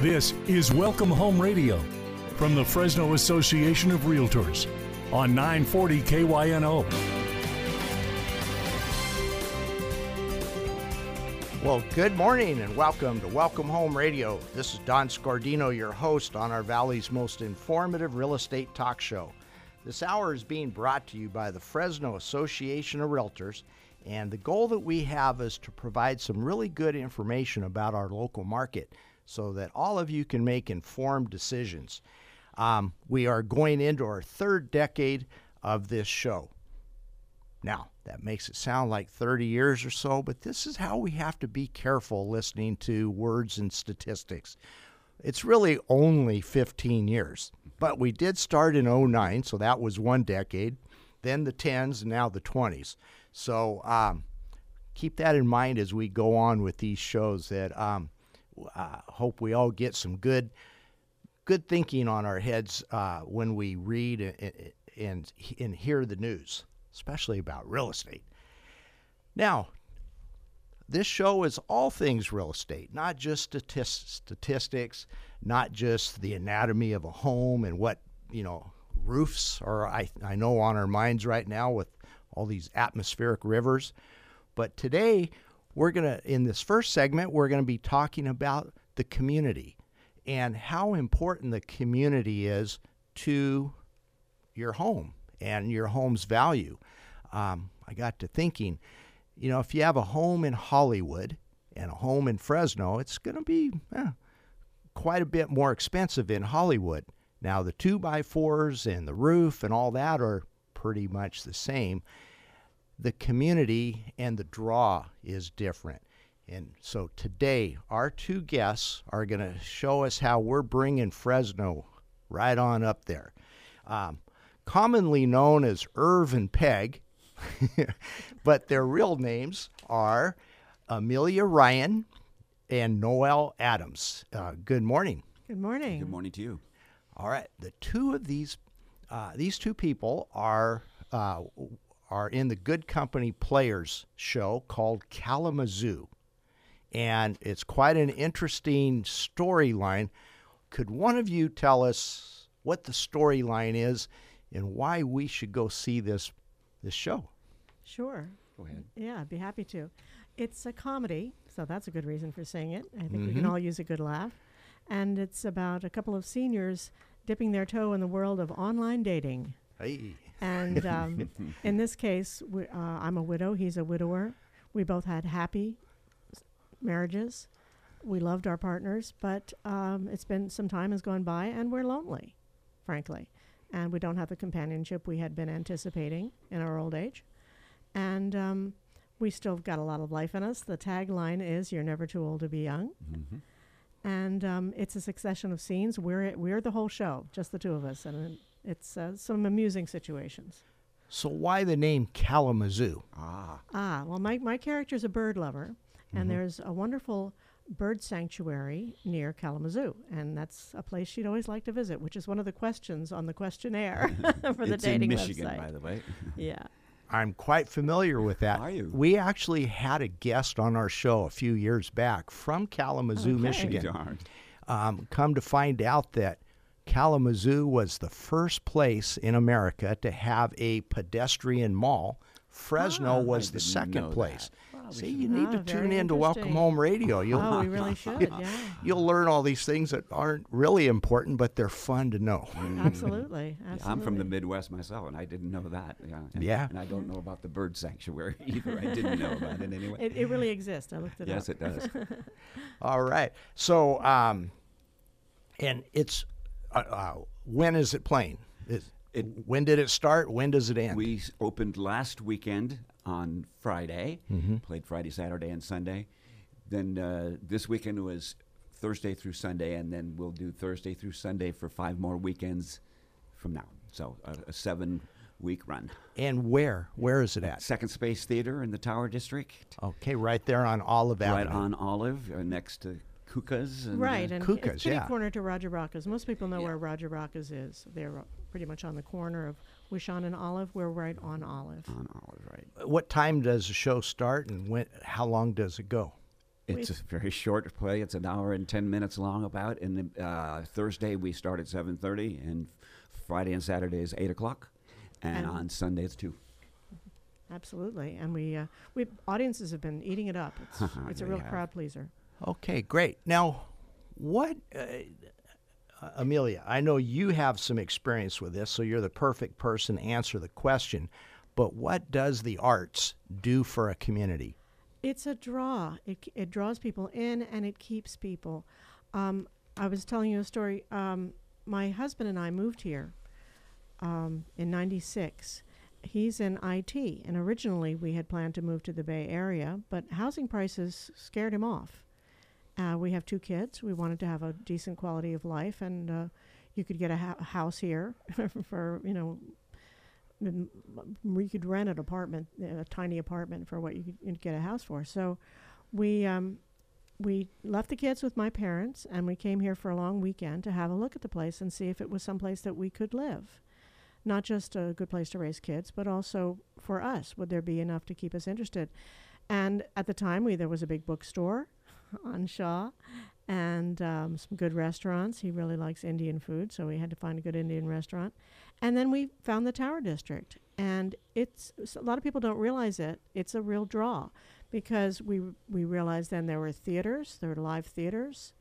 This is Welcome Home Radio from the Fresno Association of Realtors on 940 KYNO. Well, good morning and welcome to Welcome Home Radio. This is Don Scordino, your host on our Valley's most informative real estate talk show. This hour is being brought to you by the Fresno Association of Realtors, and the goal that we have is to provide some really good information about our local market so that all of you can make informed decisions. Um, we are going into our third decade of this show. Now, that makes it sound like 30 years or so, but this is how we have to be careful listening to words and statistics. It's really only 15 years, but we did start in 09, so that was one decade, then the 10s, and now the 20s. So um, keep that in mind as we go on with these shows that um, I hope we all get some good good thinking on our heads uh, when we read and, and, and hear the news especially about real estate. Now, this show is all things real estate, not just statistics, not just the anatomy of a home and what, you know, roofs are, I, I know, on our minds right now with all these atmospheric rivers. But today, we're going to, in this first segment, we're going to be talking about the community and how important the community is to your home and your home's value. Um, I got to thinking, you know, if you have a home in Hollywood and a home in Fresno, it's going to be eh, quite a bit more expensive in Hollywood. Now, the two by fours and the roof and all that are pretty much the same. The community and the draw is different. And so today, our two guests are going to show us how we're bringing Fresno right on up there. Um, commonly known as Irv and Peg, but their real names are Amelia Ryan and Noel Adams. Uh, good morning. Good morning. Good morning to you. All right, the two of these uh, these two people are uh, are in the Good Company Players show called Kalamazoo, and it's quite an interesting storyline. Could one of you tell us what the storyline is and why we should go see this this show. Sure. Go ahead. Yeah, I'd be happy to. It's a comedy, so that's a good reason for saying it. I think Mm-hmm. we can all use a good laugh. And it's about a couple of seniors dipping their toe in the world of online dating. Hey. And um, in this case, we, uh, I'm a widow, he's a widower. We both had happy marriages. We loved our partners, but um, it's been some time has gone by, and we're lonely, frankly. And we don't have the companionship we had been anticipating in our old age. And um, we still have got a lot of life in us. The tagline is "You're never too old to be young." Mm-hmm. and um, it's a succession of scenes. We're we're the whole show, just the two of us, and it's uh, some amusing situations. So why the name Kalamazoo? Ah, Ah, well, my my character's a bird lover, and there's a wonderful bird sanctuary near Kalamazoo, and that's a place she'd always like to visit, which is one of the questions on the questionnaire for the it's dating in Michigan, website. by the way. Yeah. I'm quite familiar with that. Are you? We actually had a guest on our show a few years back from Kalamazoo, Okay. Michigan. Darn. Um, come to find out that Kalamazoo was the first place in America to have a pedestrian mall. Fresno Ah. was the second place. that. See, you need Ah, to tune in to Welcome. Home Radio. You'll Oh, we really should. Yeah. you'll learn all these things that aren't really important, but they're fun to know. Absolutely. Absolutely. I'm from the Midwest myself, and I didn't know that. Yeah. And, Yeah. And I don't know about the bird sanctuary either. I didn't know about it anyway. It, it really exists. I looked it yes, up. Yes, it does. All right. So, um, and it's uh, uh, when is it playing? Is, It- when did it start? When does it end? we opened last weekend on Friday. Mm-hmm. Played Friday, Saturday, and Sunday. Then uh, this weekend was Thursday through Sunday, and then we'll do Thursday through Sunday for five more weekends from now. So a, a seven-week run. and where? Where is it at? Second Space Theater in the Tower District, Okay, right there on Olive right on Olive, uh, next to Kuka's. And, Right, uh, and Kuka's, it's pretty yeah. corner to Roger Rocca's. Most people know Yeah. where Roger Rocca's is. They're uh, pretty much on the corner of Wishon and Olive. We're right on Olive. on Olive, right. What time does the show start, and when? How long does it go? It's a very short play. It's an hour and ten minutes long, about. And uh, Thursday we start at seven thirty, and Friday and Saturday is eight o'clock, and, And- on Sunday it's two. Absolutely, and we uh, we audiences have been eating it up. It's, it's a real have. crowd pleaser. Okay, great. Now, what, uh, uh, Amelia, I know you have some experience with this, so you're the perfect person to answer the question. But what does the arts do for a community? It's a draw. It, it draws people in and it keeps people. Um, I was telling you a story. Um, my husband and I moved here um, in 96. He's in IT, and originally we had planned to move to the Bay Area, but housing prices scared him off. Uh, we have two kids. We wanted to have a decent quality of life, and uh, you could get a ho- house here for, you know, you could rent an apartment, a tiny apartment for what you could get a house for. So we um, we left the kids with my parents and we came here for a long weekend to have a look at the place and see if it was someplace that we could live. Not just a good place to raise kids, but also for us. Would there be enough to keep us interested? And at the time, we there was a big bookstore on Shaw and um, some good restaurants. He really likes Indian food, so we had to find a good Indian restaurant. And then we found the Tower District, and it's a lot of people don't realize it. It's a real draw because we we realized then there were theaters, there were live theaters,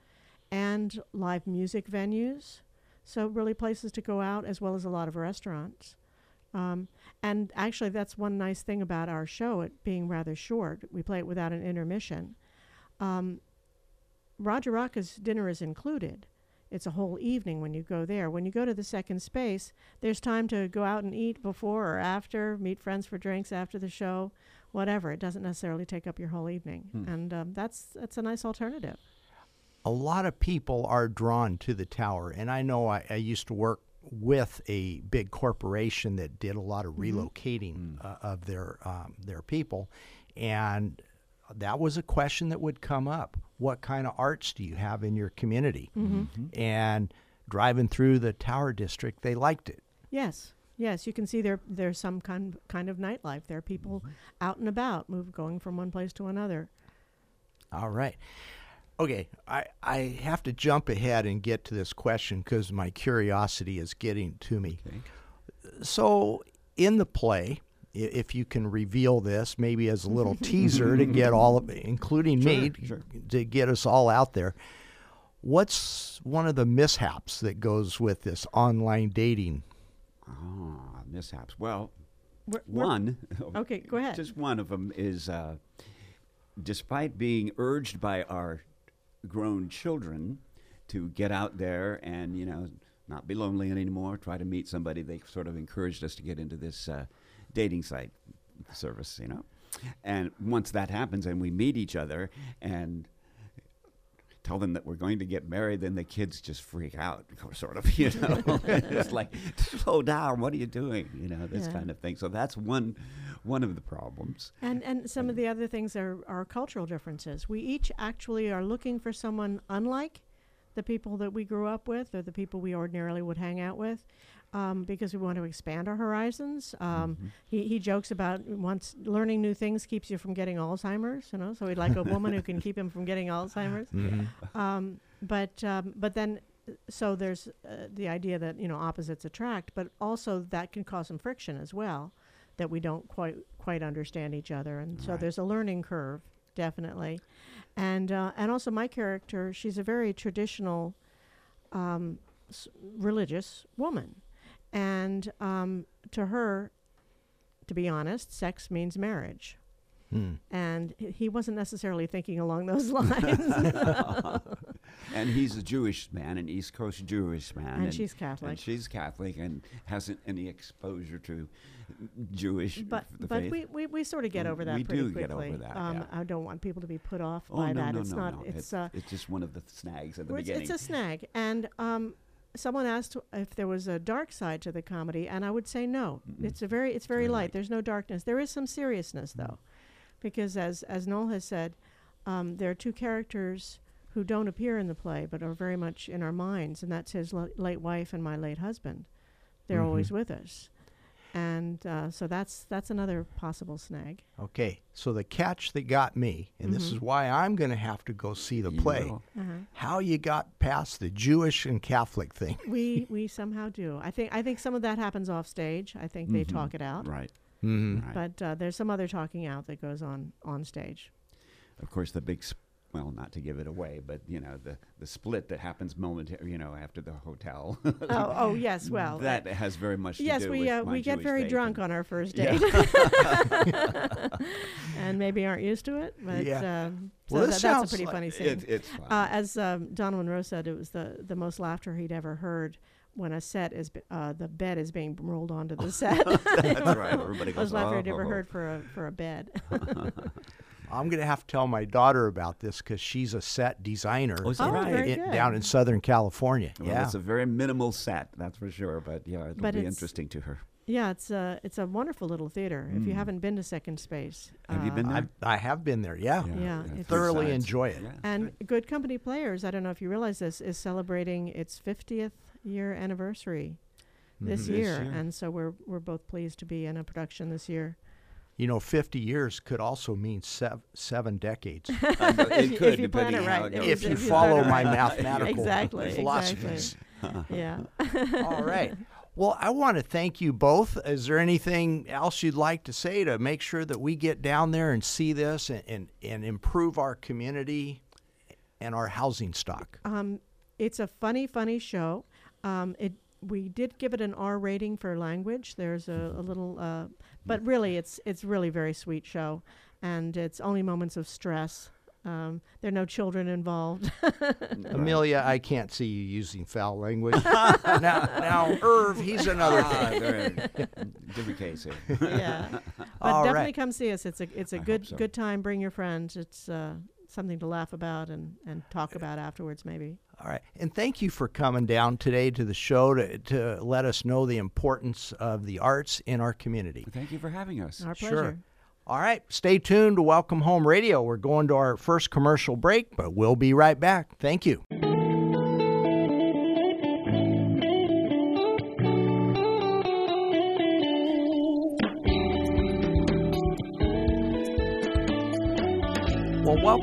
and live music venues. So really places to go out as well as a lot of restaurants. Um, and actually, that's one nice thing about our show, it being rather short. We play it without an intermission. Um, Roger Rocca's dinner is included. It's a whole evening when you go there. When you go to the second space, there's time to go out and eat before or after, meet friends for drinks after the show, whatever. It doesn't necessarily take up your whole evening, and um, that's that's a nice alternative. a lot of people are drawn to the tower, and I know I, I used to work with a big corporation that did a lot of relocating uh, of their um, their people, and that was a question that would come up: What kind of arts do you have in your community? Mm-hmm. Mm-hmm. And driving through the Tower District, they liked it. Yes, yes, you can see there there's some kind kind of nightlife. There are people mm-hmm. out and about, move going from one place to another. All right. Okay, I, I have to jump ahead and get to this question because my curiosity is getting to me. Okay. So, in the play, i- if you can reveal this, maybe as a little teaser to get all of, including me, Sure, sure. to get us all out there, what's one of the mishaps that goes with this online dating? Ah, mishaps. Well, We're- we're- one. Okay, go ahead. Just one of them is, uh, despite being urged by our grown children to get out there and you know not be lonely anymore, try to meet somebody, they sort of encouraged us to get into this uh, dating site service, you know. And once that happens and we meet each other and tell them that we're going to get married, then the kids just freak out, sort of, you know. it's like, slow down, what are you doing? You know, this Yeah. kind of thing. So that's one one of the problems. And and some of the other things are, are cultural differences. We each actually are looking for someone unlike the people that we grew up with or the people we ordinarily would hang out with. Um, because we want to expand our horizons. Um, he, he jokes about once learning new things keeps you from getting Alzheimer's, you know. So we'd like a woman who can keep him from getting Alzheimer's. Um, but um, but then so there's uh, the idea that you know opposites attract, but also that can cause some friction as well, that we don't quite quite understand each other, and so there's a learning curve definitely, and uh, and also my character, she's a very traditional, um, s- religious woman, and um, to her, to be honest, sex means marriage. Hmm. And he wasn't necessarily thinking along those lines. and he's a Jewish man, an East Coast Jewish man. And she's Catholic. And she's Catholic and hasn't any exposure to Jewish but the but faith. we, we, we sort of get over that we pretty do quickly. get over that, Um, yeah. I don't want people to be put off oh, by no, that. no, it's no, not. no. It's uh, it's just one of the snags at the it's, beginning. it's a snag. And um, someone asked if there was a dark side to the comedy, and I would say no. It's a very it's very very light. light. There's no darkness. There is some seriousness though, because as as Noel has said, um, there are two characters who don't appear in the play but are very much in our minds, and that's his l- late wife and my late husband. They're Mhm. always with us. And uh, so that's that's another possible snag. Okay, so the catch that got me, and this is why I'm going to have to go see the You play. will. How you got past the Jewish and Catholic thing? We we somehow do. I think I think some of that happens off stage. I think they talk it out, Right. Mm-hmm. right. but uh, there's some other talking out that goes on on stage. of course, the big, sp- well, not to give it away, but you know, the the split that happens momentarily, you know, after the hotel. oh, oh yes, well uh, that has very much to yes, do we with uh, my we get Jewish very drunk and- on our first Yeah. date, and maybe aren't used to it. But Yeah. um, so Well, tha- this that's a sounds pretty like funny scene. It, it's fun. Uh, as um, Donna Monroe said, it was the, the most laughter he'd ever heard when a set is be- uh, the bed is being rolled onto the set. That's right. Everybody goes. most laughter oh, he'd ever oh, oh." heard for a for a bed. I'm going to have to tell my daughter about this because she's a set designer Oh, Oh, right? in- down in Southern California. Well, yeah. it's a very minimal set, that's for sure. But yeah, it'll But be it's- interesting to her. yeah, it's a it's a wonderful little theater. If you haven't been to Second Space, Mm. Have you uh, been there? I, I have been there. Yeah. Yeah, three it's- Thoroughly sides. enjoy it. Yeah, And good. Good Company Players, I don't know if you realize this, is celebrating its 50th year anniversary this This year, year. and so we're we're both pleased to be in a production this year. You know, 50 years could also mean sev- seven decades. I if it you- could, if you plan it depending how right, it it goes. if you if you follow start my right. mathematical Exactly, philosophies. yeah. All right. Well, I want to thank you both. Is there anything else you'd like to say to make sure that we get down there and see this and, and, and improve our community and our housing stock? Um, it's a funny, funny show. Um, it we did give it an R rating for language. There's a, a little, uh, but really, it's it's really very sweet show, and it's only moments of stress. Um, there are no children involved. Amelia, I can't see you using foul language. now, now, Irv, he's another thing. very- different case here. yeah, but All definitely right. come see us. It's a it's a I hope good so. good time. Bring your friends. It's uh, something to laugh about and and talk eh. about afterwards, maybe. All right. And thank you for coming down today to the show to, to let us know the importance of the arts in our community. Thank you for having us. Our pleasure. Sure. All right. Stay tuned to Welcome Home Radio. We're going to our first commercial break, but we'll be right back. Thank you.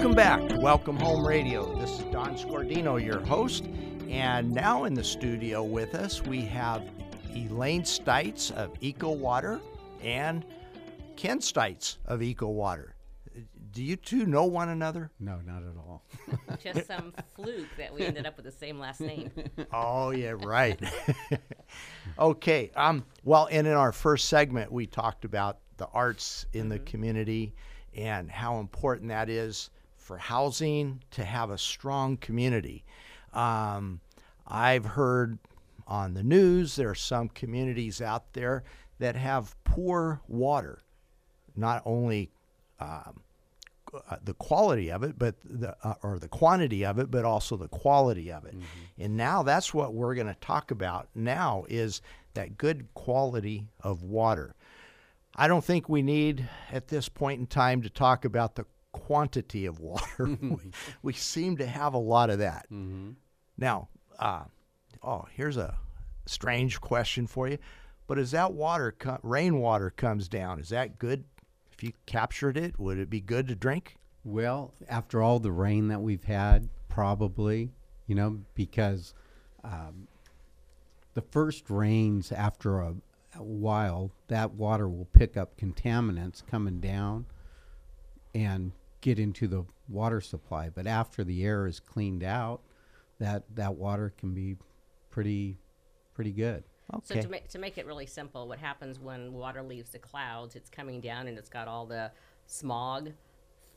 Welcome back to Welcome Home Radio. This is Don Scordino, your host. And now in the studio with us, we have Elaine Steitz of Eco Water and Ken Steitz of Eco Water. Do you two know one another? No, not at all. just some fluke that we ended up with the same last name. Oh yeah, right. okay. Um. Well, and in our first segment, we talked about the arts in the community and how important that is for housing to have a strong community. Um, I've heard on the news there are some communities out there that have poor water, not only um, uh, the quality of it, but the uh, or the quantity of it, but also the quality of it. And now that's what we're going to talk about. Now is that good quality of water. I don't think we need at this point in time to talk about the quantity of water. we, we seem to have a lot of that. Now, uh, oh, here's a strange question for you. But as that water, co- rainwater comes down, is that good? If you captured it, would it be good to drink? Well, after all the rain that we've had, probably, you know, because um, the first rains after a, a while, that water will pick up contaminants coming down and get into the water supply. But after the air is cleaned out, that that water can be pretty pretty good. Okay. So to make to make it really simple, what happens when water leaves the clouds? It's coming down and it's got all the smog,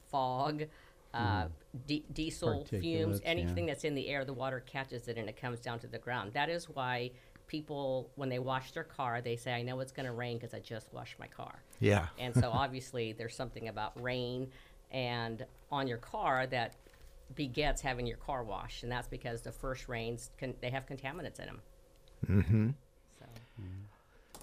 fog, uh, di- diesel fumes, anything yeah. that's in the air. The water catches it and it comes down to the ground. That is why people, when they wash their car, they say, "I know it's going to rain because I just washed my car." Yeah. And so obviously there's something about rain and on your car that begets having your car washed, and that's because the first rains can they have contaminants in them. Mm-hmm. So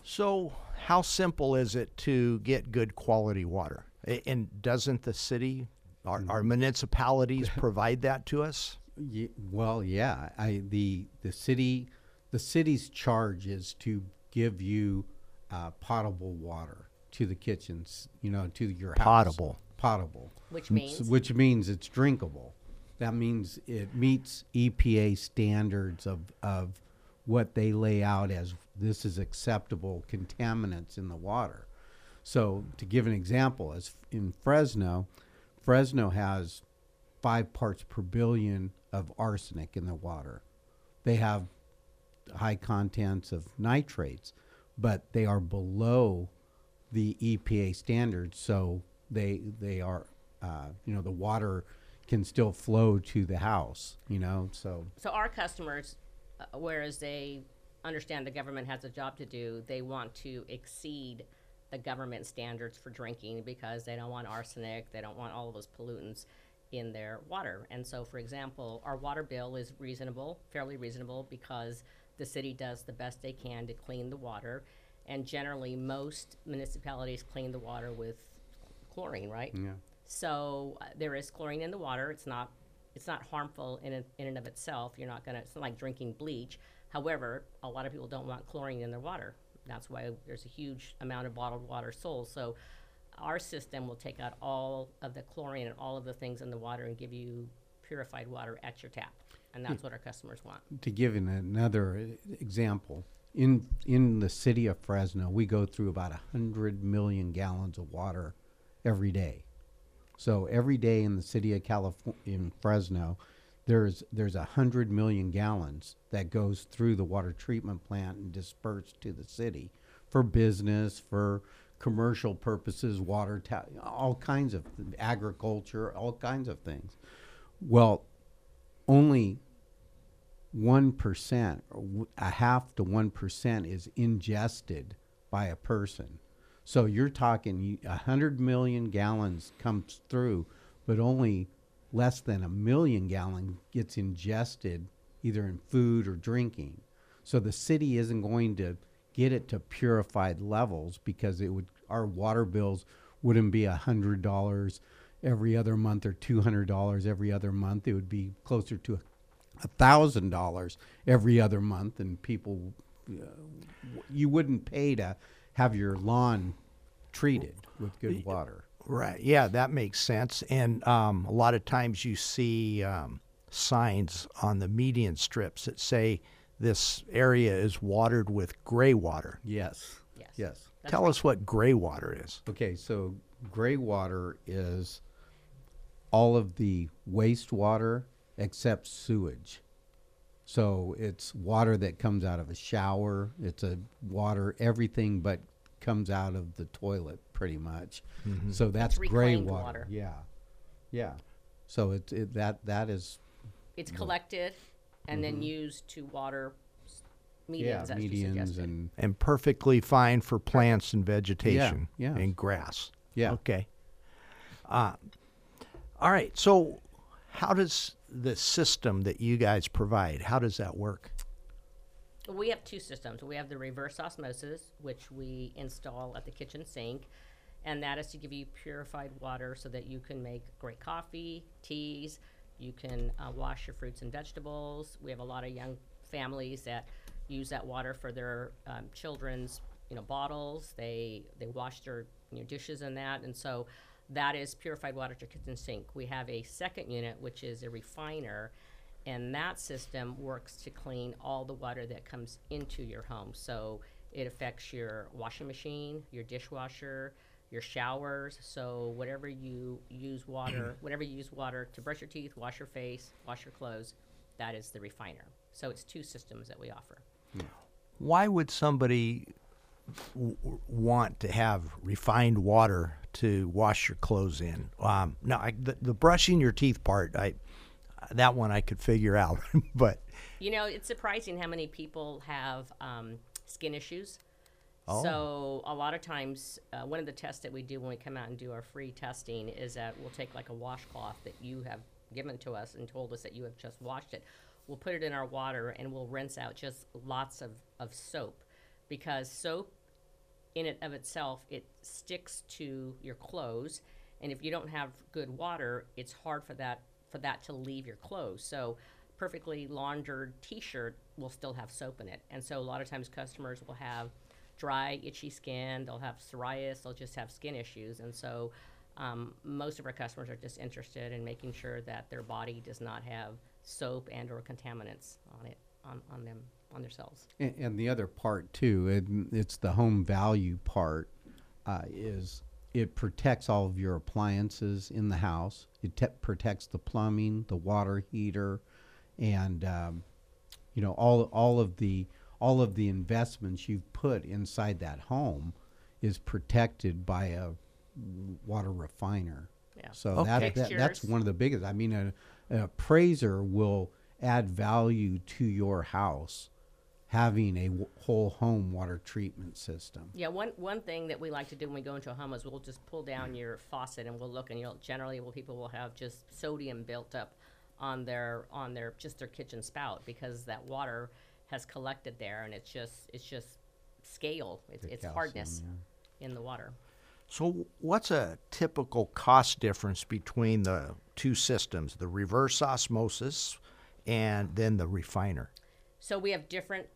So, how simple is it to get good quality water? And doesn't the city, our, our municipalities provide that to us? Ye- well, yeah. I the the city the city's charge is to give you uh, potable water to the kitchens, you know, to your house. Potable. Potable. Which means? Which means it's drinkable. That means it meets EPA standards of, of what they lay out as this is acceptable contaminants in the water. So to give an example, as in Fresno, Fresno has five parts per billion of arsenic in the water. They have high contents of nitrates, but they are below the EPA standards, so they they are uh, you know the water can still flow to the house. You know, so So our customers, uh, whereas they understand the government has a job to do, they want to exceed the government standards for drinking because they don't want arsenic, they don't want all of those pollutants in their water. And so, for example, our water bill is reasonable, fairly reasonable, because the city does the best they can to clean the water. And generally, most municipalities clean the water with chlorine, right? yeah. So uh, there is chlorine in the water. It's not it's not harmful in and, in and of itself. You're not gonna. It's not like drinking bleach. However, a lot of people don't want chlorine in their water. That's why there's a huge amount of bottled water sold. So our system will take out all of the chlorine and all of the things in the water and give you purified water at your tap. And that's what our customers want. to give an, another uh, example, in in the city of Fresno, we go through about a hundred million gallons of water every day. So every day in the city of California, in Fresno, there's there's a hundred million gallons that goes through the water treatment plant and dispersed to the city for business, for commercial purposes, water, ta- all kinds of agriculture, all kinds of things. Well, only one percent, a half to one percent, is ingested by a person. So you're talking a hundred million gallons comes through, but only less than a million gallon gets ingested either in food or drinking. So the city isn't going to get it to purified levels because it would our water bills wouldn't be a hundred dollars every other month or two hundred dollars every other month. It would be closer to a thousand dollars every other month, and people uh, you wouldn't pay to have your lawn treated with good water. Right. Yeah, that makes sense. And um, a lot of times you see um, signs on the median strips that say this area is watered with gray water. Yes. Yes. Yes. That's Tell us what gray water is. Okay, so gray water is all of the wastewater except sewage. So it's water that comes out of a shower. It's a water everything but comes out of the toilet pretty much. So that's gray water. water. Yeah. Yeah. So it, it that that is It's collected and then used to water s- medians, yeah, as you medians suggested. and And perfectly fine for plants and vegetation yeah. and grass. Yeah. Okay. Uh, all right. So, how does the system that you guys provide? How does that work? We have two systems. We have the reverse osmosis, which we install at the kitchen sink, and that is to give you purified water so that you can make great coffee, teas. You can uh, wash your fruits and vegetables. We have a lot of young families that use that water for their um, children's, you know, bottles. They they wash their you know, dishes in that, and so that is purified water to kitchen sink. We have a second unit, which is a refiner, and that system works to clean all the water that comes into your home. So it affects your washing machine, your dishwasher, your showers. So whatever you use water, whatever you use water to brush your teeth, wash your face, wash your clothes, that is the refiner. So it's two systems that we offer. Hmm. Why would somebody w- w- want to have refined water to wash your clothes in? Um, no, I, the, the brushing your teeth part, I that one I could figure out, but You know, it's surprising how many people have um, skin issues. Oh. So a lot of times, uh, one of the tests that we do when we come out and do our free testing is that we'll take like a washcloth that you have given to us and told us that you have just washed it. We'll put it in our water and we'll rinse out just lots of, of soap because soap in it of itself it sticks to your clothes and if you don't have good water it's hard for that for that to leave your clothes so perfectly laundered t-shirt will still have soap in it and so a lot of times customers will have dry, itchy skin. They'll have psoriasis. They'll just have skin issues, and so um, most of our customers are just interested in making sure that their body does not have soap and or contaminants on it on, on them on themselves. And, and the other part too, and it's the home value part, uh, is it protects all of your appliances in the house. It te- protects the plumbing, the water heater, and um, you know all all of the all of the investments you've put inside that home is protected by a water refiner. Yeah. So Okay. that, that that's one of the biggest. I mean, a, an appraiser will add value to your house having a w- whole home water treatment system. Yeah, one one thing that we like to do when we go into a home is we'll just pull down mm. your faucet and we'll look and you'll generally well people will have just sodium built up on their on their just their kitchen spout because that water has collected there and it's just it's just scale it's, it's calcium, hardness in the water. So, what's a typical cost difference between the two systems, the reverse osmosis and then the refiner? So we have different,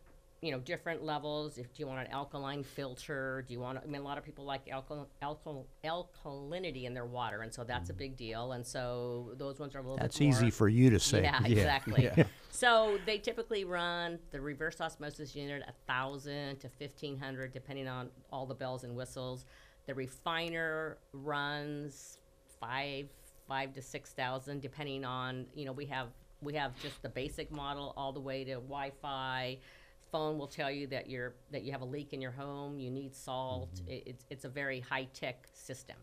you know, different levels. If do you want an alkaline filter? Do you want? I mean, a lot of people like alkal, alkal, alkalinity in their water, and so that's a mm. big deal. And so those ones are a little. That's bit more, That's easy for you to say. Yeah, Yeah, exactly. yeah. So they typically run the reverse osmosis unit a thousand to fifteen hundred, depending on all the bells and whistles. The refiner runs five five to six thousand, depending on you know we have we have just the basic model all the way to Wi-Fi. Phone will tell you that you're that you have a leak in your home. You need salt. Mm-hmm. It, it's it's a very high tech system.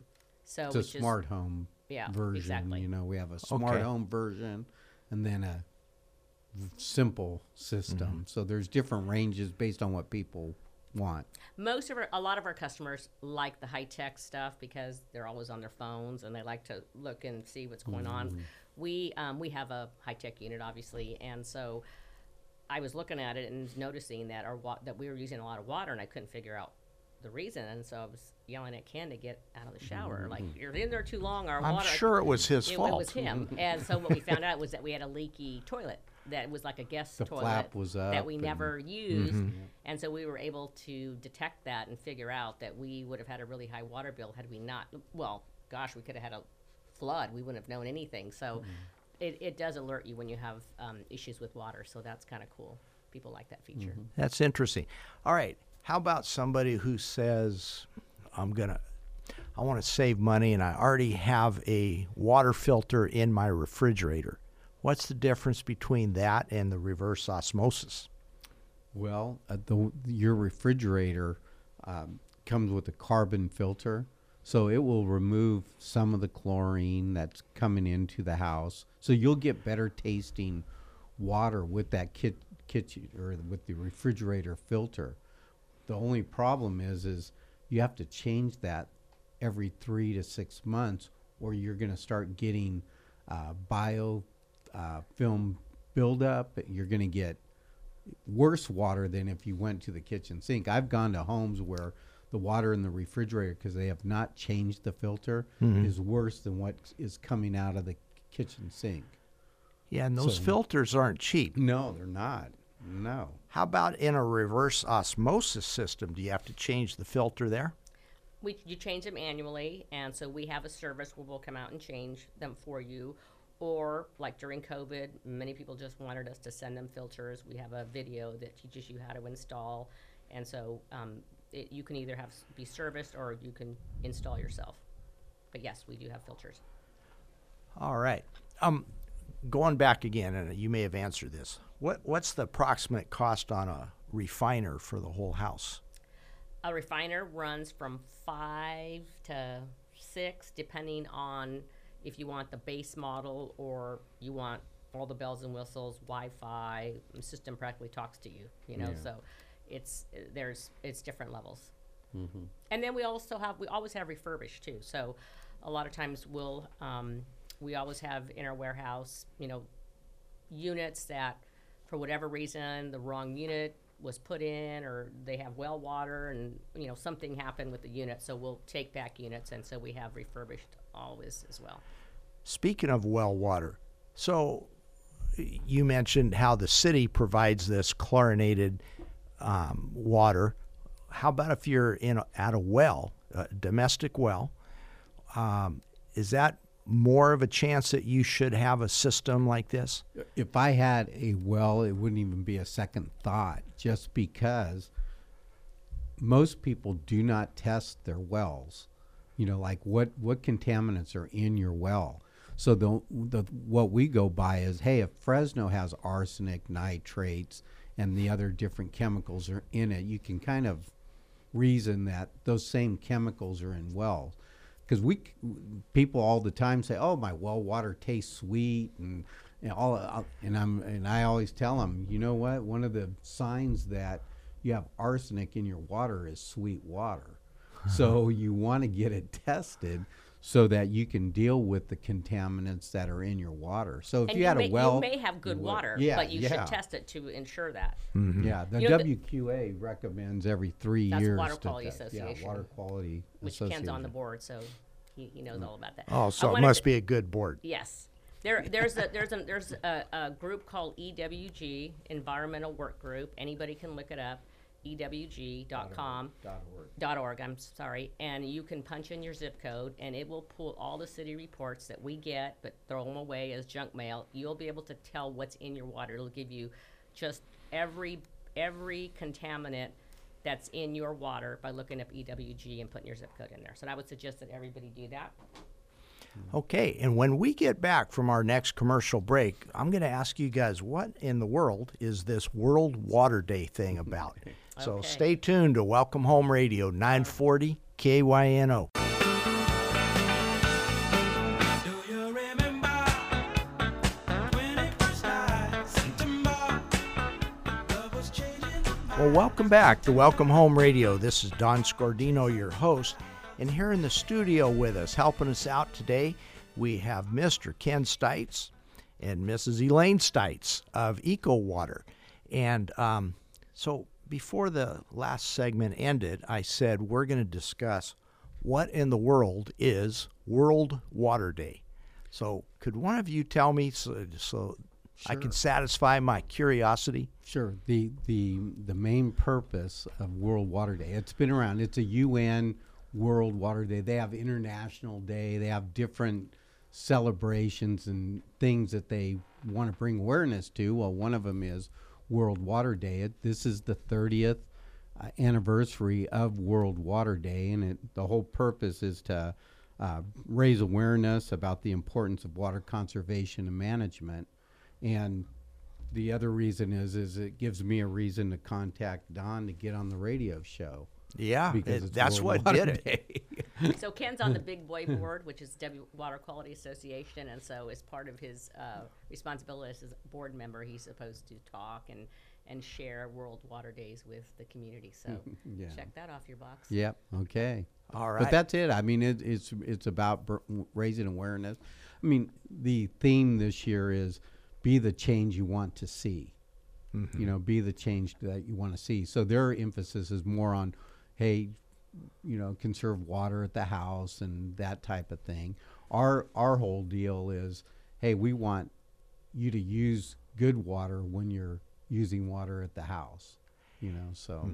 So It's a just- smart home Yeah, version. exactly. You know, we have a smart Okay. home version and then a v- simple system. Mm-hmm. So there's different ranges based on what people want. most of our a lot of our customers like the high tech stuff because they're always on their phones and they like to look and see what's going on. Mm-hmm. We um, we have a high tech unit obviously, and so I was looking at it and noticing that our wa- that we were using a lot of water and I couldn't figure out the reason, and so I was yelling at Ken to get out of the shower. Mm-hmm. Like you're in there too long. Our I'm water. sure it was his it, fault. it was him. and so what we found out was that we had a leaky toilet that was like a guest The toilet flap was that up we and- never used, mm-hmm. and so we were able to detect that and figure out that we would have had a really high water bill had we not. Well, gosh, we could have had a flood. We wouldn't have known anything. So. Mm-hmm. It, it does alert you when you have um, issues with water, so that's kind of cool. People like that feature. That's interesting. All right. How about somebody who says, I'm going to, I want to save money and I already have a water filter in my refrigerator? What's the difference between that and the reverse osmosis? Well, uh, the your refrigerator um, comes with a carbon filter, so it will remove some of the chlorine that's coming into the house. So you'll get better tasting water with that kit, kitchen or with the refrigerator filter. The only problem is, is you have to change that every three to six months, or you're going to start getting uh, bio uh, film buildup. You're going to get worse water than if you went to the kitchen sink. I've gone to homes where the water in the refrigerator, because they have not changed the filter, is worse than what is coming out of the kitchen sink. Yeah, and those So- filters aren't cheap. No, they're not. No. How about in a reverse osmosis system? Do you have to change the filter there? we you change them annually and so we have a service where we'll come out and change them for you or like during covid many people just wanted us to send them filters we have a video that teaches you how to install and so um, it, you can either have s- be serviced or you can install yourself but yes we do have filters All right. Um, going back again, and you may have answered this. What what's the approximate cost on a refiner for the whole house? a refiner runs from five to six, depending on if you want the base model or you want all the bells and whistles, Wi-Fi. The system practically talks to you. You know, so it's there's it's different levels. And then we also have we always have refurbished too. So a lot of times we'll um, we always have in our warehouse, you know, units that for whatever reason the wrong unit was put in or they have well water and you know something happened with the unit so we'll take back units and so we have refurbished always as well Speaking of well water, so you mentioned how the city provides this chlorinated um, water. how about if you're in at a well, a domestic well? Um, is that more of a chance that you should have a system like this? If I had a well, it wouldn't even be a second thought, just because most people do not test their wells. You know, like what what contaminants are in your well. So the the what we go by is, hey, if Fresno has arsenic, nitrates, and the other different chemicals are in it, you can kind of reason that those same chemicals are in wells. Because we people all the time say, "Oh, my well water tastes sweet," and, and all. And I'm and I always tell them, you know what? One of the signs that you have arsenic in your water is sweet water. so you want to get it tested so that you can deal with the contaminants that are in your water. So if And you, had may, a well, you may have good would- water, yeah, but you yeah. should test it to ensure that. Mm-hmm. Yeah, the You know, the- WQA recommends every three That's years. Water Quality test. Association, Yeah, water quality. Which Ken's on the board, so he, he knows mm. all about that. Oh, so it must to- be a good board. Yes. There, there's a there's a there's a, a group called EWG Environmental Work Group. Anybody can look it up. EWG.com. Dot org. dot org. I'm sorry, and you can punch in your zip code, and it will pull all the city reports that we get, but throw them away as junk mail. You'll be able to tell what's in your water. It'll give you just every every contaminant that's in your water by looking up EWG and putting your zip code in there. So I would suggest that everybody do that. Okay, and when we get back from our next commercial break, I'm going to ask you guys what in the world is this World Water Day thing about? So Okay. stay tuned to Welcome Home Radio 940 KYNO. Do you remember when it first died? September, love was changing. Well, welcome back to Welcome Home Radio. This is Don Scordino, your host. And here in the studio with us, helping us out today, we have Mr. Ken Steitz and Mrs. Elaine Steitz of Eco Water. And um, so before the last segment ended, I said we're going to discuss what in the world is World Water Day. So could one of you tell me so, so I can satisfy my curiosity? Sure. The the the main purpose of World Water Day. It's been around. It's a UN World Water Day. They have International Day. They have different celebrations and things that they want to bring awareness to. Well, one of them is World Water Day. It, this is the 30th uh, anniversary of World Water Day, and it, the whole purpose is to uh, raise awareness about the importance of water conservation and management. And the other reason is is it gives me a reason to contact Don to get on the radio show. Yeah, Because it- that's World what Water did it. So Ken's on the Big Boy Board, which is W Water Quality Association, and so as part of his uh, responsibilities as a board member, he's supposed to talk and and share World Water Days with the community. So Yeah. check that off your box. Yep. Okay. All right. But that's it. I mean, it, it's it's about br- raising awareness. I mean, the theme this year is be the change you want to see. You know, be the change that you want to see. So their emphasis is more on, hey, you know, conserve water at the house and that type of thing. Our our whole deal is, hey, we want you to use good water when you're using water at the house. You know, so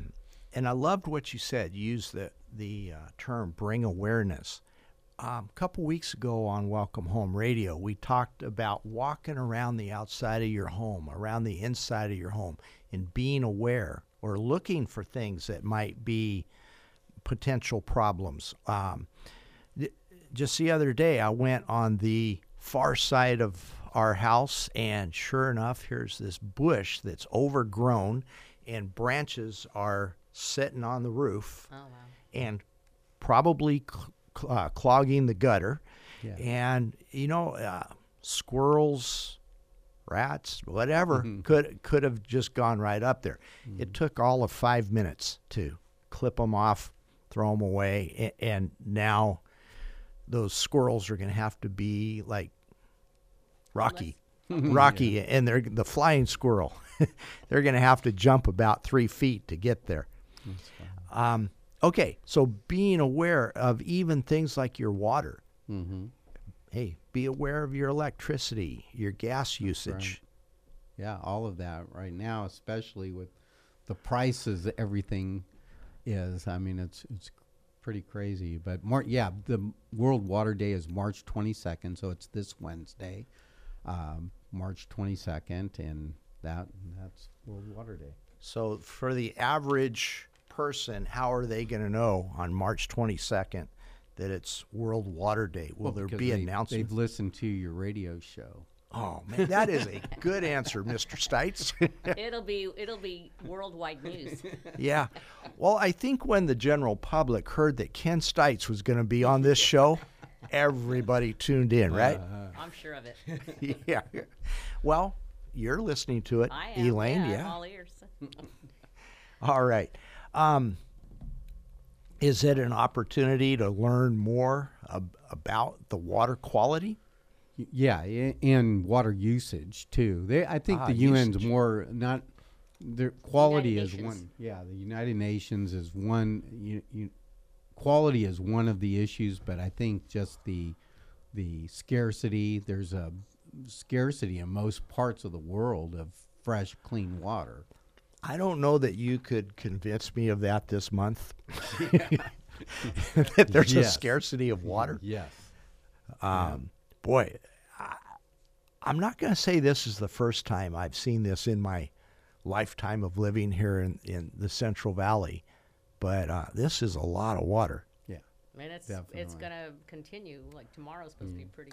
and I loved what you said. You used the the uh, term "bring awareness." Um, a couple weeks ago on Welcome Home Radio, we talked about walking around the outside of your home, around the inside of your home, and being aware or looking for things that might be potential problems. Um, th- just the other day, I went on the far side of our house, and sure enough, here's this bush that's overgrown, and branches are sitting on the roof Oh wow. and probably cl- cl- uh, clogging the gutter. Yeah. And you know, uh, squirrels, rats, whatever could could have just gone right up there. It took all of five minutes to clip them off, throw them away, and, now those squirrels are going to have to be like Rocky. Rocky and they're the flying squirrel. they're going to have to jump about three feet to get there. Um, okay, so being aware of even things like your water. Mm-hmm. Hey, be aware of your electricity, your gas usage. Yeah, all of that right now, especially with the prices, everything is. I mean, it's it's pretty crazy. But Mar- yeah, the World Water Day is March 22nd, so it's this Wednesday, um, March 22nd, and that that's World Water Day. So, for the average person, how are they going to know on March 22nd that it's World Water Day? Will Well, there be announcements? They've listened to your radio show. Oh man, that is a good answer, Mr. Steitz. it'll be it'll be worldwide news. yeah. Well, I think when the general public heard that Ken Steitz was going to be on this show, everybody tuned in, right? I'm sure of it. yeah. Well, you're listening to it, I am. Elaine. yeah, Yeah. All ears. All right. Um, is it an opportunity to learn more ab- about the water quality? Y- Yeah, and water usage too. They, I think Ah, the UN's usage. more not. Their quality United is Nations. one. Yeah, the United Nations is one. You, you, quality is one of the issues, but I think just the the scarcity. There's a scarcity in most parts of the world of fresh, clean water. I don't know that you could convince me of that this month. that there's a scarcity of water. Yes. Um, boy, I, I'm not going to say this is the first time I've seen this in my lifetime of living here in, in the Central Valley, but uh, this is a lot of water. Yeah. I mean, it's it's gonna continue. Like tomorrow's supposed to be pretty.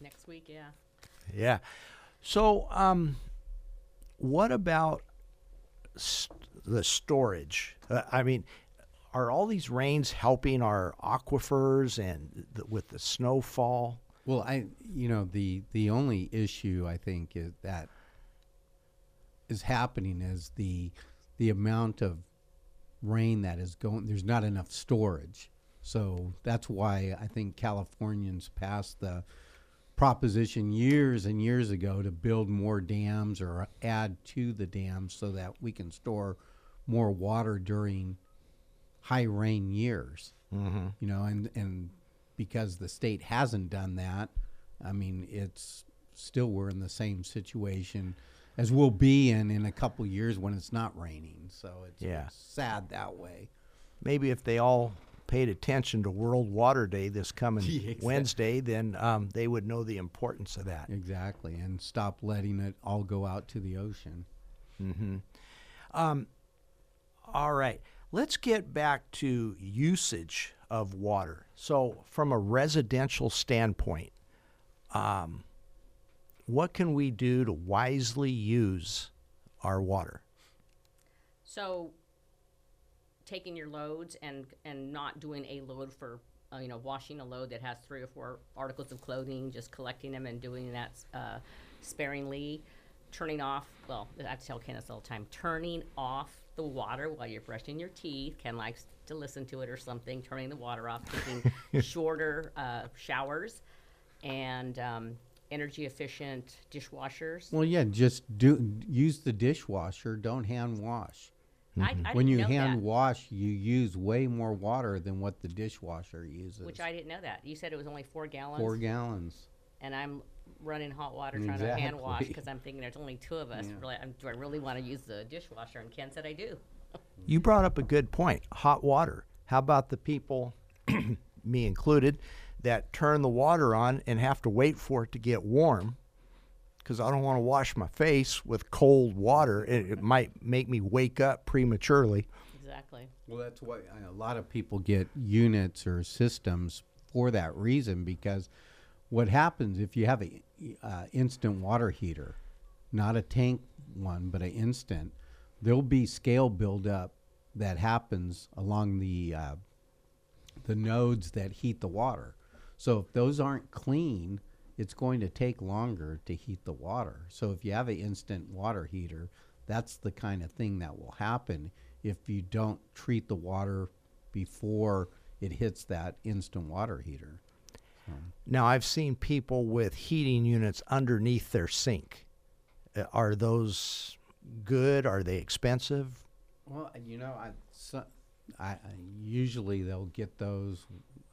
Next week, yeah. Yeah. So, um, what about st- the storage? Uh, I mean, are all these rains helping our aquifers and th- with the snowfall? Well, I you know the the only issue I think is that is happening is the the amount of rain that is going. There's not enough storage, so that's why I think Californians passed the proposition years and years ago to build more dams or add to the dams so that we can store more water during high rain years. Mm-hmm. You know, and and because the state hasn't done that, I mean, it's still we're in the same situation as we'll be in in a couple years when it's not raining. So it's, Yeah. sad that way. Maybe if they all paid attention to World Water Day this coming exactly. Wednesday, then um, they would know the importance of that. Exactly, and stop letting it all go out to the ocean. Hmm. All right. Let's get back to usage of water. So, from a residential standpoint, um, what can we do to wisely use our water? So, taking your loads and and not doing a load for uh, you know washing a load that has three or four articles of clothing, just collecting them and doing that uh, sparingly. Turning off. Well, I have to tell Kenneth all the time. Turning off the water while you're brushing your teeth. Ken likes to listen to it or something. Turning the water off. Taking shorter uh, showers, and um, energy efficient dishwashers. Well, yeah, just do use the dishwasher. Don't hand wash. I, I when you hand that. wash, you use way more water than what the dishwasher uses. Which I didn't know that. You said it was only four gallons. Four gallons. and I'm running hot water trying to hand wash Exactly. because I'm thinking there's only two of us. Really, I'm, do I really want to use the dishwasher? And Ken said I do. You brought up a good point hot water. How about the people, me included, that turn the water on and have to wait for it to get warm? Because I don't want to wash my face with cold water. It, it might make me wake up prematurely. Exactly. Well, that's why a lot of people get units or systems for that reason because what happens if you have a uh, instant water heater, not a tank one, but an instant, there'll be scale buildup that happens along the uh, the nodes that heat the water. So if those aren't clean, it's going to take longer to heat the water. So if you have an instant water heater, that's the kind of thing that will happen if you don't treat the water before it hits that instant water heater. Now, I've seen people with heating units underneath their sink. Uh, Are those good? Are they expensive? Well, you know, I, so, I, I usually they'll get those.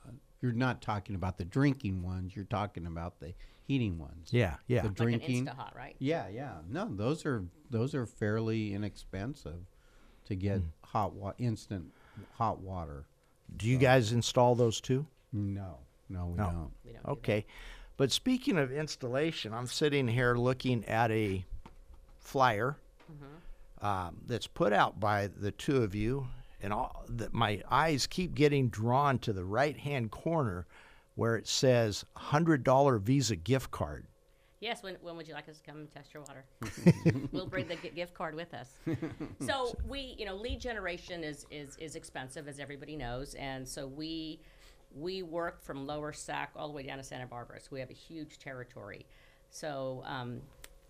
Uh, you're not talking about the drinking ones. You're talking about the heating ones. Yeah, yeah. The Like drinking. an Instahot, right? Yeah, yeah. No, those are those are fairly inexpensive to get hot wa- instant hot water. Do you guys install those too? No, no, we No. don't. We don't do that. Okay. But speaking of installation, I'm sitting here looking at a flyer um, that's put out by the two of you, and all that my eyes keep getting drawn to the right hand corner where it says $100 Visa gift card. Yes, when, when would you like us to come and test your water? we'll bring the gi- gift card with us. So we, you know, lead generation is, is, is expensive, as everybody knows, and so we we work from Lower Sac all the way down to Santa Barbara. So we have a huge territory. So um,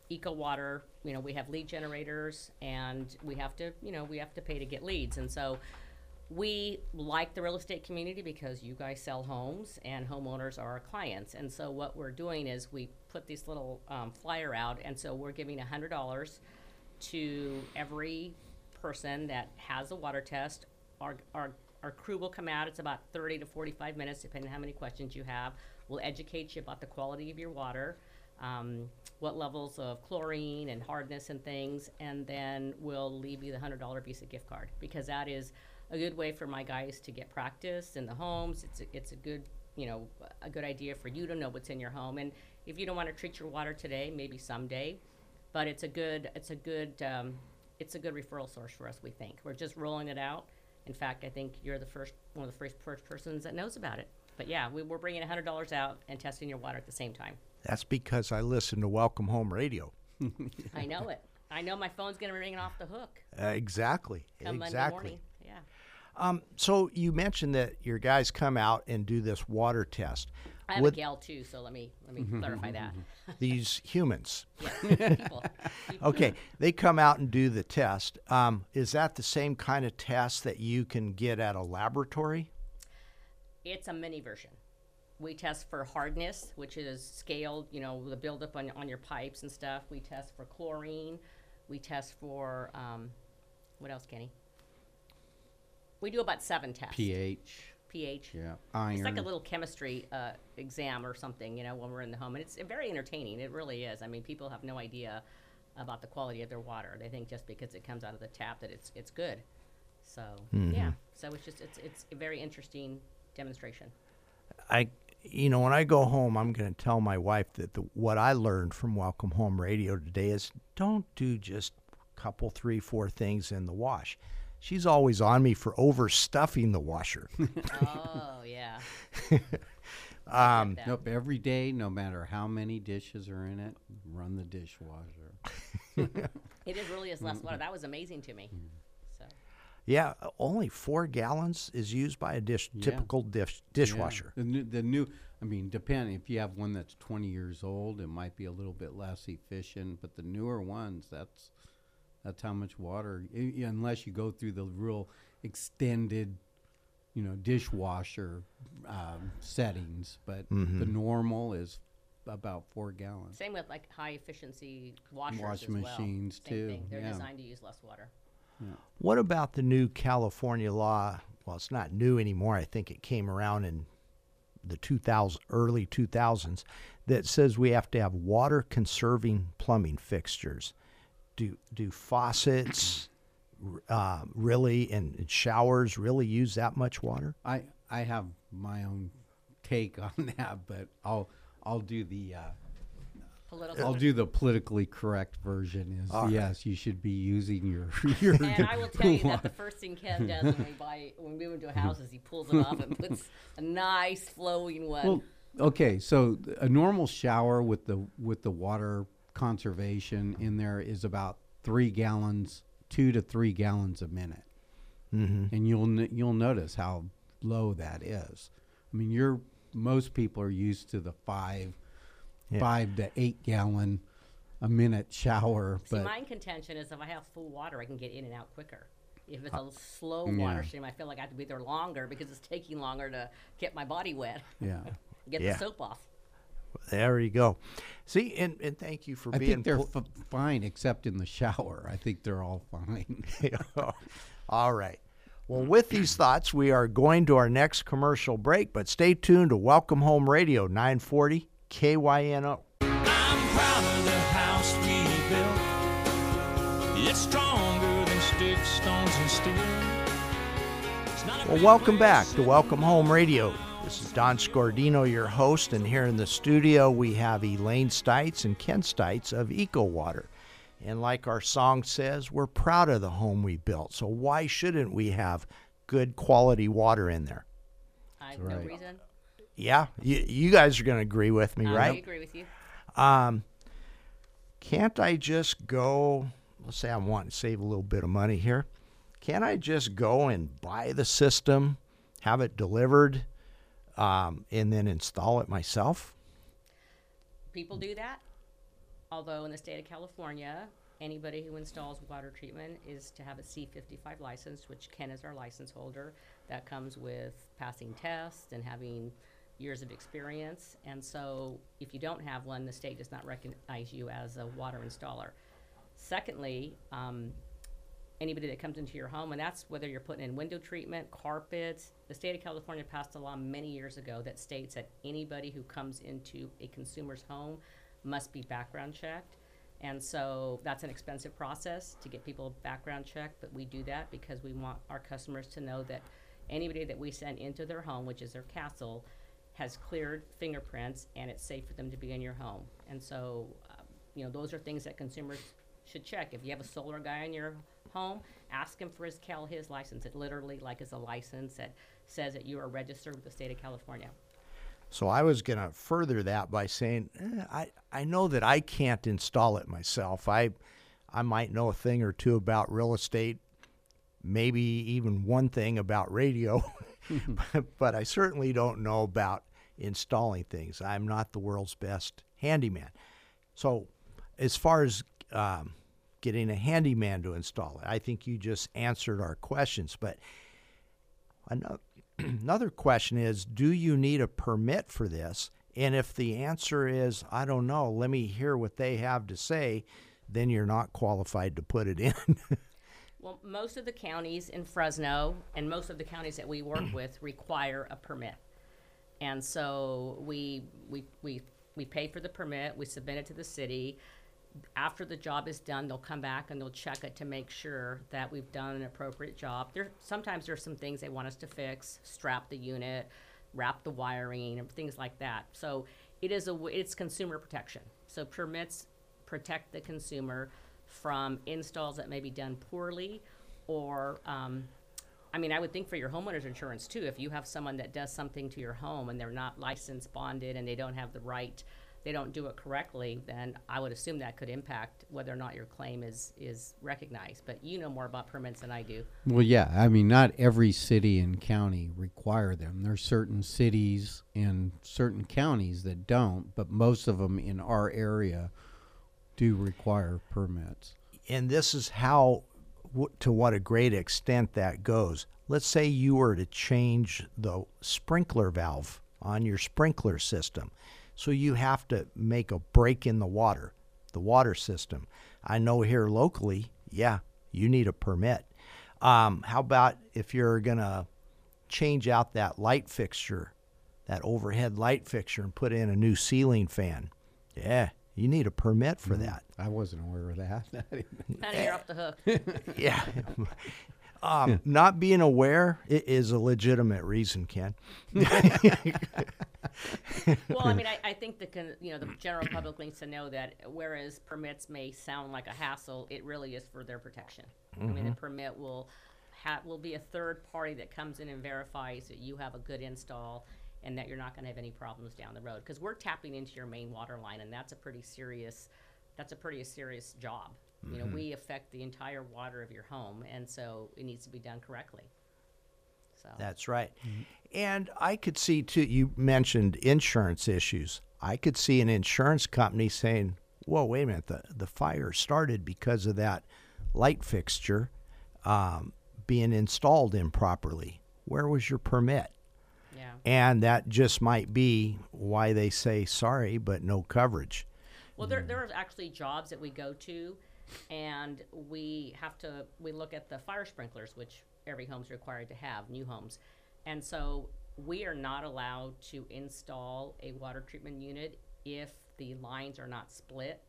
Eco Water, you know, we have lead generators, and we have to, you know, we have to pay to get leads, and so we like the real estate community because you guys sell homes and homeowners are our clients. And so what we're doing is we put this little um, flyer out, and so we're giving hundred dollars to every person that has a water test. Our, our, our crew will come out. It's about 30 to 45 minutes, depending on how many questions you have. We'll educate you about the quality of your water, um, what levels of chlorine and hardness and things, and then we'll leave you the $100 Visa gift card because that is a good way for my guys to get practice in the homes. It's a, it's a good, you know, a good idea for you to know what's in your home. And if you don't want to treat your water today, maybe someday but it's a good it's a good um, it's a good referral source for us we think we're just rolling it out in fact i think you're the first one of the first, persons that knows about it but yeah we, we're bringing $100 out and testing your water at the same time That's because I listen to Welcome Home Radio. i know it i know my phone's going to be ringing off the hook Uh, exactly. come monday exactly. morning yeah Um, so you mentioned that your guys come out and do this water test. i have Would a gal too so let me let me clarify that these humans, yeah people okay, they come out and do the test. Um, is that the same kind of test that you can get at a laboratory? It's a mini version. We test for hardness, which is scaled, you know, the buildup on, on your pipes and stuff. We test for chlorine. We test for, um, what else, Kenny? We do about seven tests. pH. pH. Yeah. Iron. It's like a little chemistry uh, exam or something, you know, when we're in the home. And it's very entertaining. It really is. I mean, people have no idea about the quality of their water. They think just because it comes out of the tap that it's it's good. So yeah. So it's just it's it's a very interesting demonstration. I, you know, when I go home, I'm going to tell my wife that the, what I learned from Welcome Home Radio today is don't do just a couple, three, four things in the wash. She's always on me for overstuffing the washer. oh yeah. Um, Nope. Every day, no matter how many dishes are in it, run the dishwasher. It is really is less water. That was amazing to me. So yeah, only four gallons is used by a dish, Yeah. typical dish Yeah. dishwasher. The new, the new, I mean, depending if you have one that's 20 years old, it might be a little bit less efficient. But the newer ones, that's that's how much water. i- i- unless you go through the real extended, you know, dishwasher um, settings. But the normal is about four gallons. same with like high efficiency washers Wash as well. machines, Same too, Thing. They're yeah. designed to use less water. What about the new California law? Well, it's not new anymore. I think it came around in the 2000 early 2000s that says we have to have water conserving plumbing fixtures. Do do faucets uh, really and, and showers really use that much water? I I have my own take on that, but I'll I'll do the. Uh, Political. I'll do the politically correct version. Is All right. yes, you should be using your your. and I will tell you that the first thing Ken does when we buy when we move into a house is he pulls it off and puts a nice flowing one. well, okay, so a normal shower with the with the water conservation in there is about three gallons, two to three gallons a minute, mm-hmm. and you'll you'll notice how low that is. I mean, you're most people are used to the five, Yeah. five to eight gallon a minute shower, See, but my contention is if I have full water, I can get in and out quicker. If it's a slow yeah. water stream, I feel like I have to be there longer because it's taking longer to get my body wet, yeah. get Yeah. the soap off. There you go. See, and, and thank you for I being think they're pol- f- fine except in the shower. I think they're all fine. All right. Well, with these thoughts, we are going to our next commercial break, but stay tuned to Welcome Home Radio 940 KYNO. I'm proud of the house we built. It's stronger than sticks, stones, and steel. Well, welcome back to Welcome Home Radio. This is Don Scordino, your host, and here in the studio we have Elaine Steitz and Ken Steitz of EcoWater. And like our song says, we're proud of the home we built. So why shouldn't we have good quality water in there? I have no reason. Yeah, you, you guys are going to agree with me, I right? I agree with you. Um, can't I just go? Let's say I want to save a little bit of money here. Can't I just go and buy the system, have it delivered, um, and then install it myself? People do that. Although in the state of California, anybody who installs water treatment is to have a C55 license, which Ken is our license holder. That comes with passing tests and having years of experience. And so if you don't have one, the state does not recognize you as a water installer. Secondly, um, anybody that comes into your home, and that's whether you're putting in window treatment, carpets. The state of California passed a law many years ago that states that anybody who comes into a consumer's home must be background checked. And so that's an expensive process to get people background checked, but we do that because we want our customers to know that anybody that we send into their home, which is their castle, has cleared fingerprints and it's safe for them to be in your home. And so, um, you know, those are things that consumers should check. If you have a solar guy in your home, ask him for his Cal his license. It literally like is a license that says that you are registered with the state of California. So I was going to further that by saying, eh, I, I know that I can't install it myself. I, I might know a thing or two about real estate, maybe even one thing about radio, but, but I certainly don't know about installing things. I'm not the world's best handyman. So, as far as um, getting a handyman to install it, I think you just answered our questions. But another, question is do you need a permit for this? And if the answer is, I don't know, let me hear what they have to say, then you're not qualified to put it in. Well, most of the counties in Fresno and most of the counties that we work with require a permit. And so we, we, we, we pay for the permit, we submit it to the city. After the job is done, they'll come back and they'll check it to make sure that we've done an appropriate job. There, sometimes there's some things they want us to fix, strap the unit, wrap the wiring, and things like that. So it is a, it's consumer protection. So permits protect the consumer from installs that may be done poorly or um, I mean, I would think for your homeowner's insurance too, if you have someone that does something to your home and they're not licensed, bonded, and they don't have the right, they don't do it correctly, then I would assume that could impact whether or not your claim is, is recognized. But you know more about permits than I do. Well, yeah. I mean, not every city and county require them. There's certain cities and certain counties that don't, but most of them in our area do require permits. and this is how w- to what a great extent that goes let's say you were to change the sprinkler valve on your sprinkler system so you have to make a break in the water the water system i know here locally yeah you need a permit um, how about if you're going to change out that light fixture that overhead light fixture and put in a new ceiling fan yeah you need a permit for that I wasn't aware of that. Kind of you're off the hook. yeah. Um, Not being aware is a legitimate reason, Ken. Well, I mean, I, I think the, con- you know, the general public needs to know that whereas permits may sound like a hassle, it really is for their protection. I mean, the mm-hmm. permit will ha- will be a third party that comes in and verifies that you have a good install and that you're not gonna have any problems down the road. Cause we're tapping into your main water line and that's a pretty serious, that's a pretty serious job. You know, mm-hmm. we affect the entire water of your home and so it needs to be done correctly. So. That's right. And I could see, too, you mentioned insurance issues. I could see an insurance company saying, whoa, wait a minute, the, the fire started because of that light fixture um, being installed improperly. Where was your permit? Yeah. And that just might be why they say sorry, but no coverage. Well, there, there are actually jobs that we go to, and we have to, we look at the fire sprinklers, which every home's required to have, new homes. And so we are not allowed to install a water treatment unit if the lines are not split.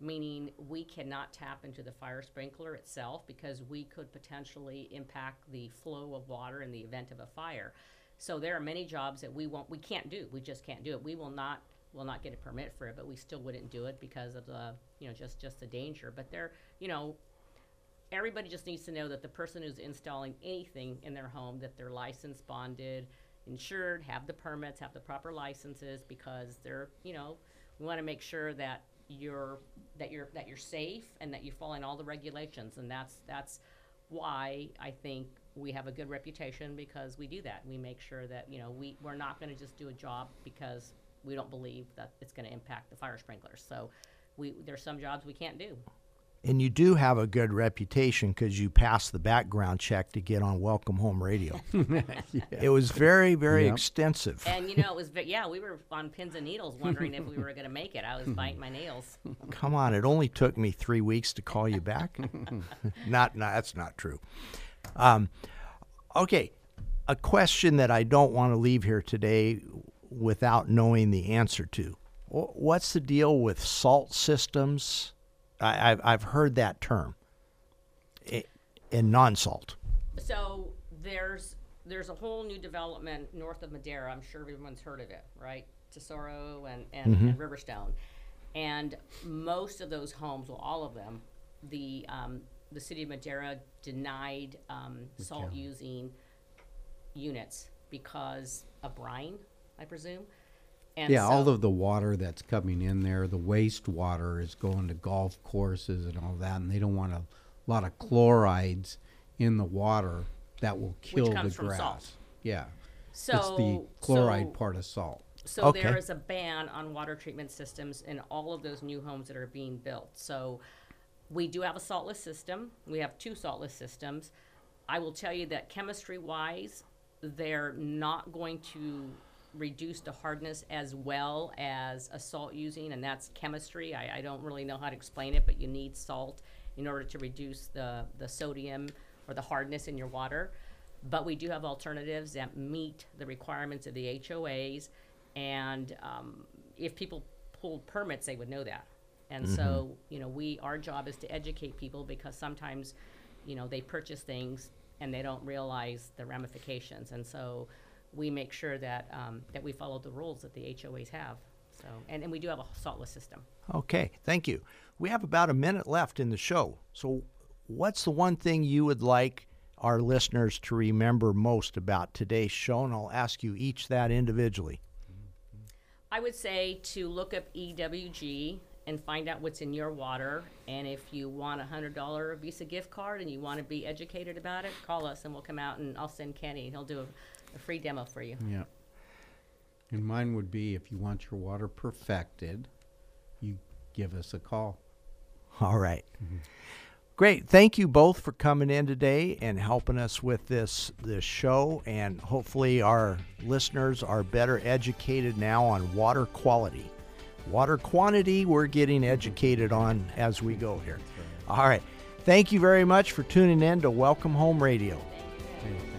meaning we cannot tap into the fire sprinkler itself because we could potentially impact the flow of water in the event of a fire. So there are many jobs that we won't, we can't do. We just can't do it. We will not, will not get a permit for it, but we still wouldn't do it because of the, you know, just just the danger. But there, you know, everybody just needs to know that the person who's installing anything in their home that they're licensed, bonded, insured, have the permits, have the proper licenses because they're, you know, we want to make sure that you're that you're that you're safe and that you're following all the regulations and that's that's why I think we have a good reputation because we do that. We make sure that, you know, we, we're not gonna just do a job because we don't believe that it's gonna impact the fire sprinklers. So we, there's some jobs we can't do. And you do have a good reputation because you passed the background check to get on Welcome Home Radio. It was very, very Yep. extensive. And you know, it was, ve- yeah, we were on pins and needles wondering if we were gonna make it. I was biting my nails. Come on, it only took me three weeks to call you back. not, no, that's not true. Um, okay, a question that I don't want to leave here today without knowing the answer to. What's the deal with salt systems? I, I've, I've heard that term. I- And non-salt. So there's there's a whole new development north of Madera. I'm sure everyone's heard of it, right? Tesoro and, and, and Riverstone. And most of those homes, well, all of them, the um, the city of Madera denied um, salt using units because of brine, I presume. And Yeah, all of the water that's coming in there, the wastewater is going to golf courses and all that, and they don't want a lot of chlorides in the water that will kill comes the from grass. salt. Yeah, so it's the chloride so- part of salt. So Okay. there is a ban on water treatment systems in all of those new homes that are being built. So we do have a saltless system. We have two saltless systems. I will tell you that chemistry wise, they're not going to reduce the hardness as well as a salt using, and that's chemistry. I, I don't really know how to explain it, but you need salt in order to reduce the, the sodium or the hardness in your water. But we do have alternatives that meet the requirements of the HOAs. And um, if people pulled permits, they would know that. And so, you know, we, our job is to educate people because sometimes, you know, they purchase things and they don't realize the ramifications. And so we make sure that, um, that we follow the rules that the HOAs have. So, and, and we do have a saltless system. Okay, thank you. We have about a minute left in the show. So, what's the one thing you would like our listeners to remember most about today's show? And I'll ask you each that individually. I would say to look up EWG and find out what's in your water. And if you want a hundred dollar Visa gift card and you want to be educated about it, call us and we'll come out and I'll send Kenny and he'll do a, a free demo for you. Yeah. And mine would be if you want your water perfected, you give us a call. All right. Mm-hmm. Great. Thank you both for coming in today and helping us with this this show and hopefully our listeners are better educated now on water quality. Water quantity we're getting mm-hmm. educated on as we go here. All right. Thank you very much for tuning in to Welcome Home Radio. Hey, thank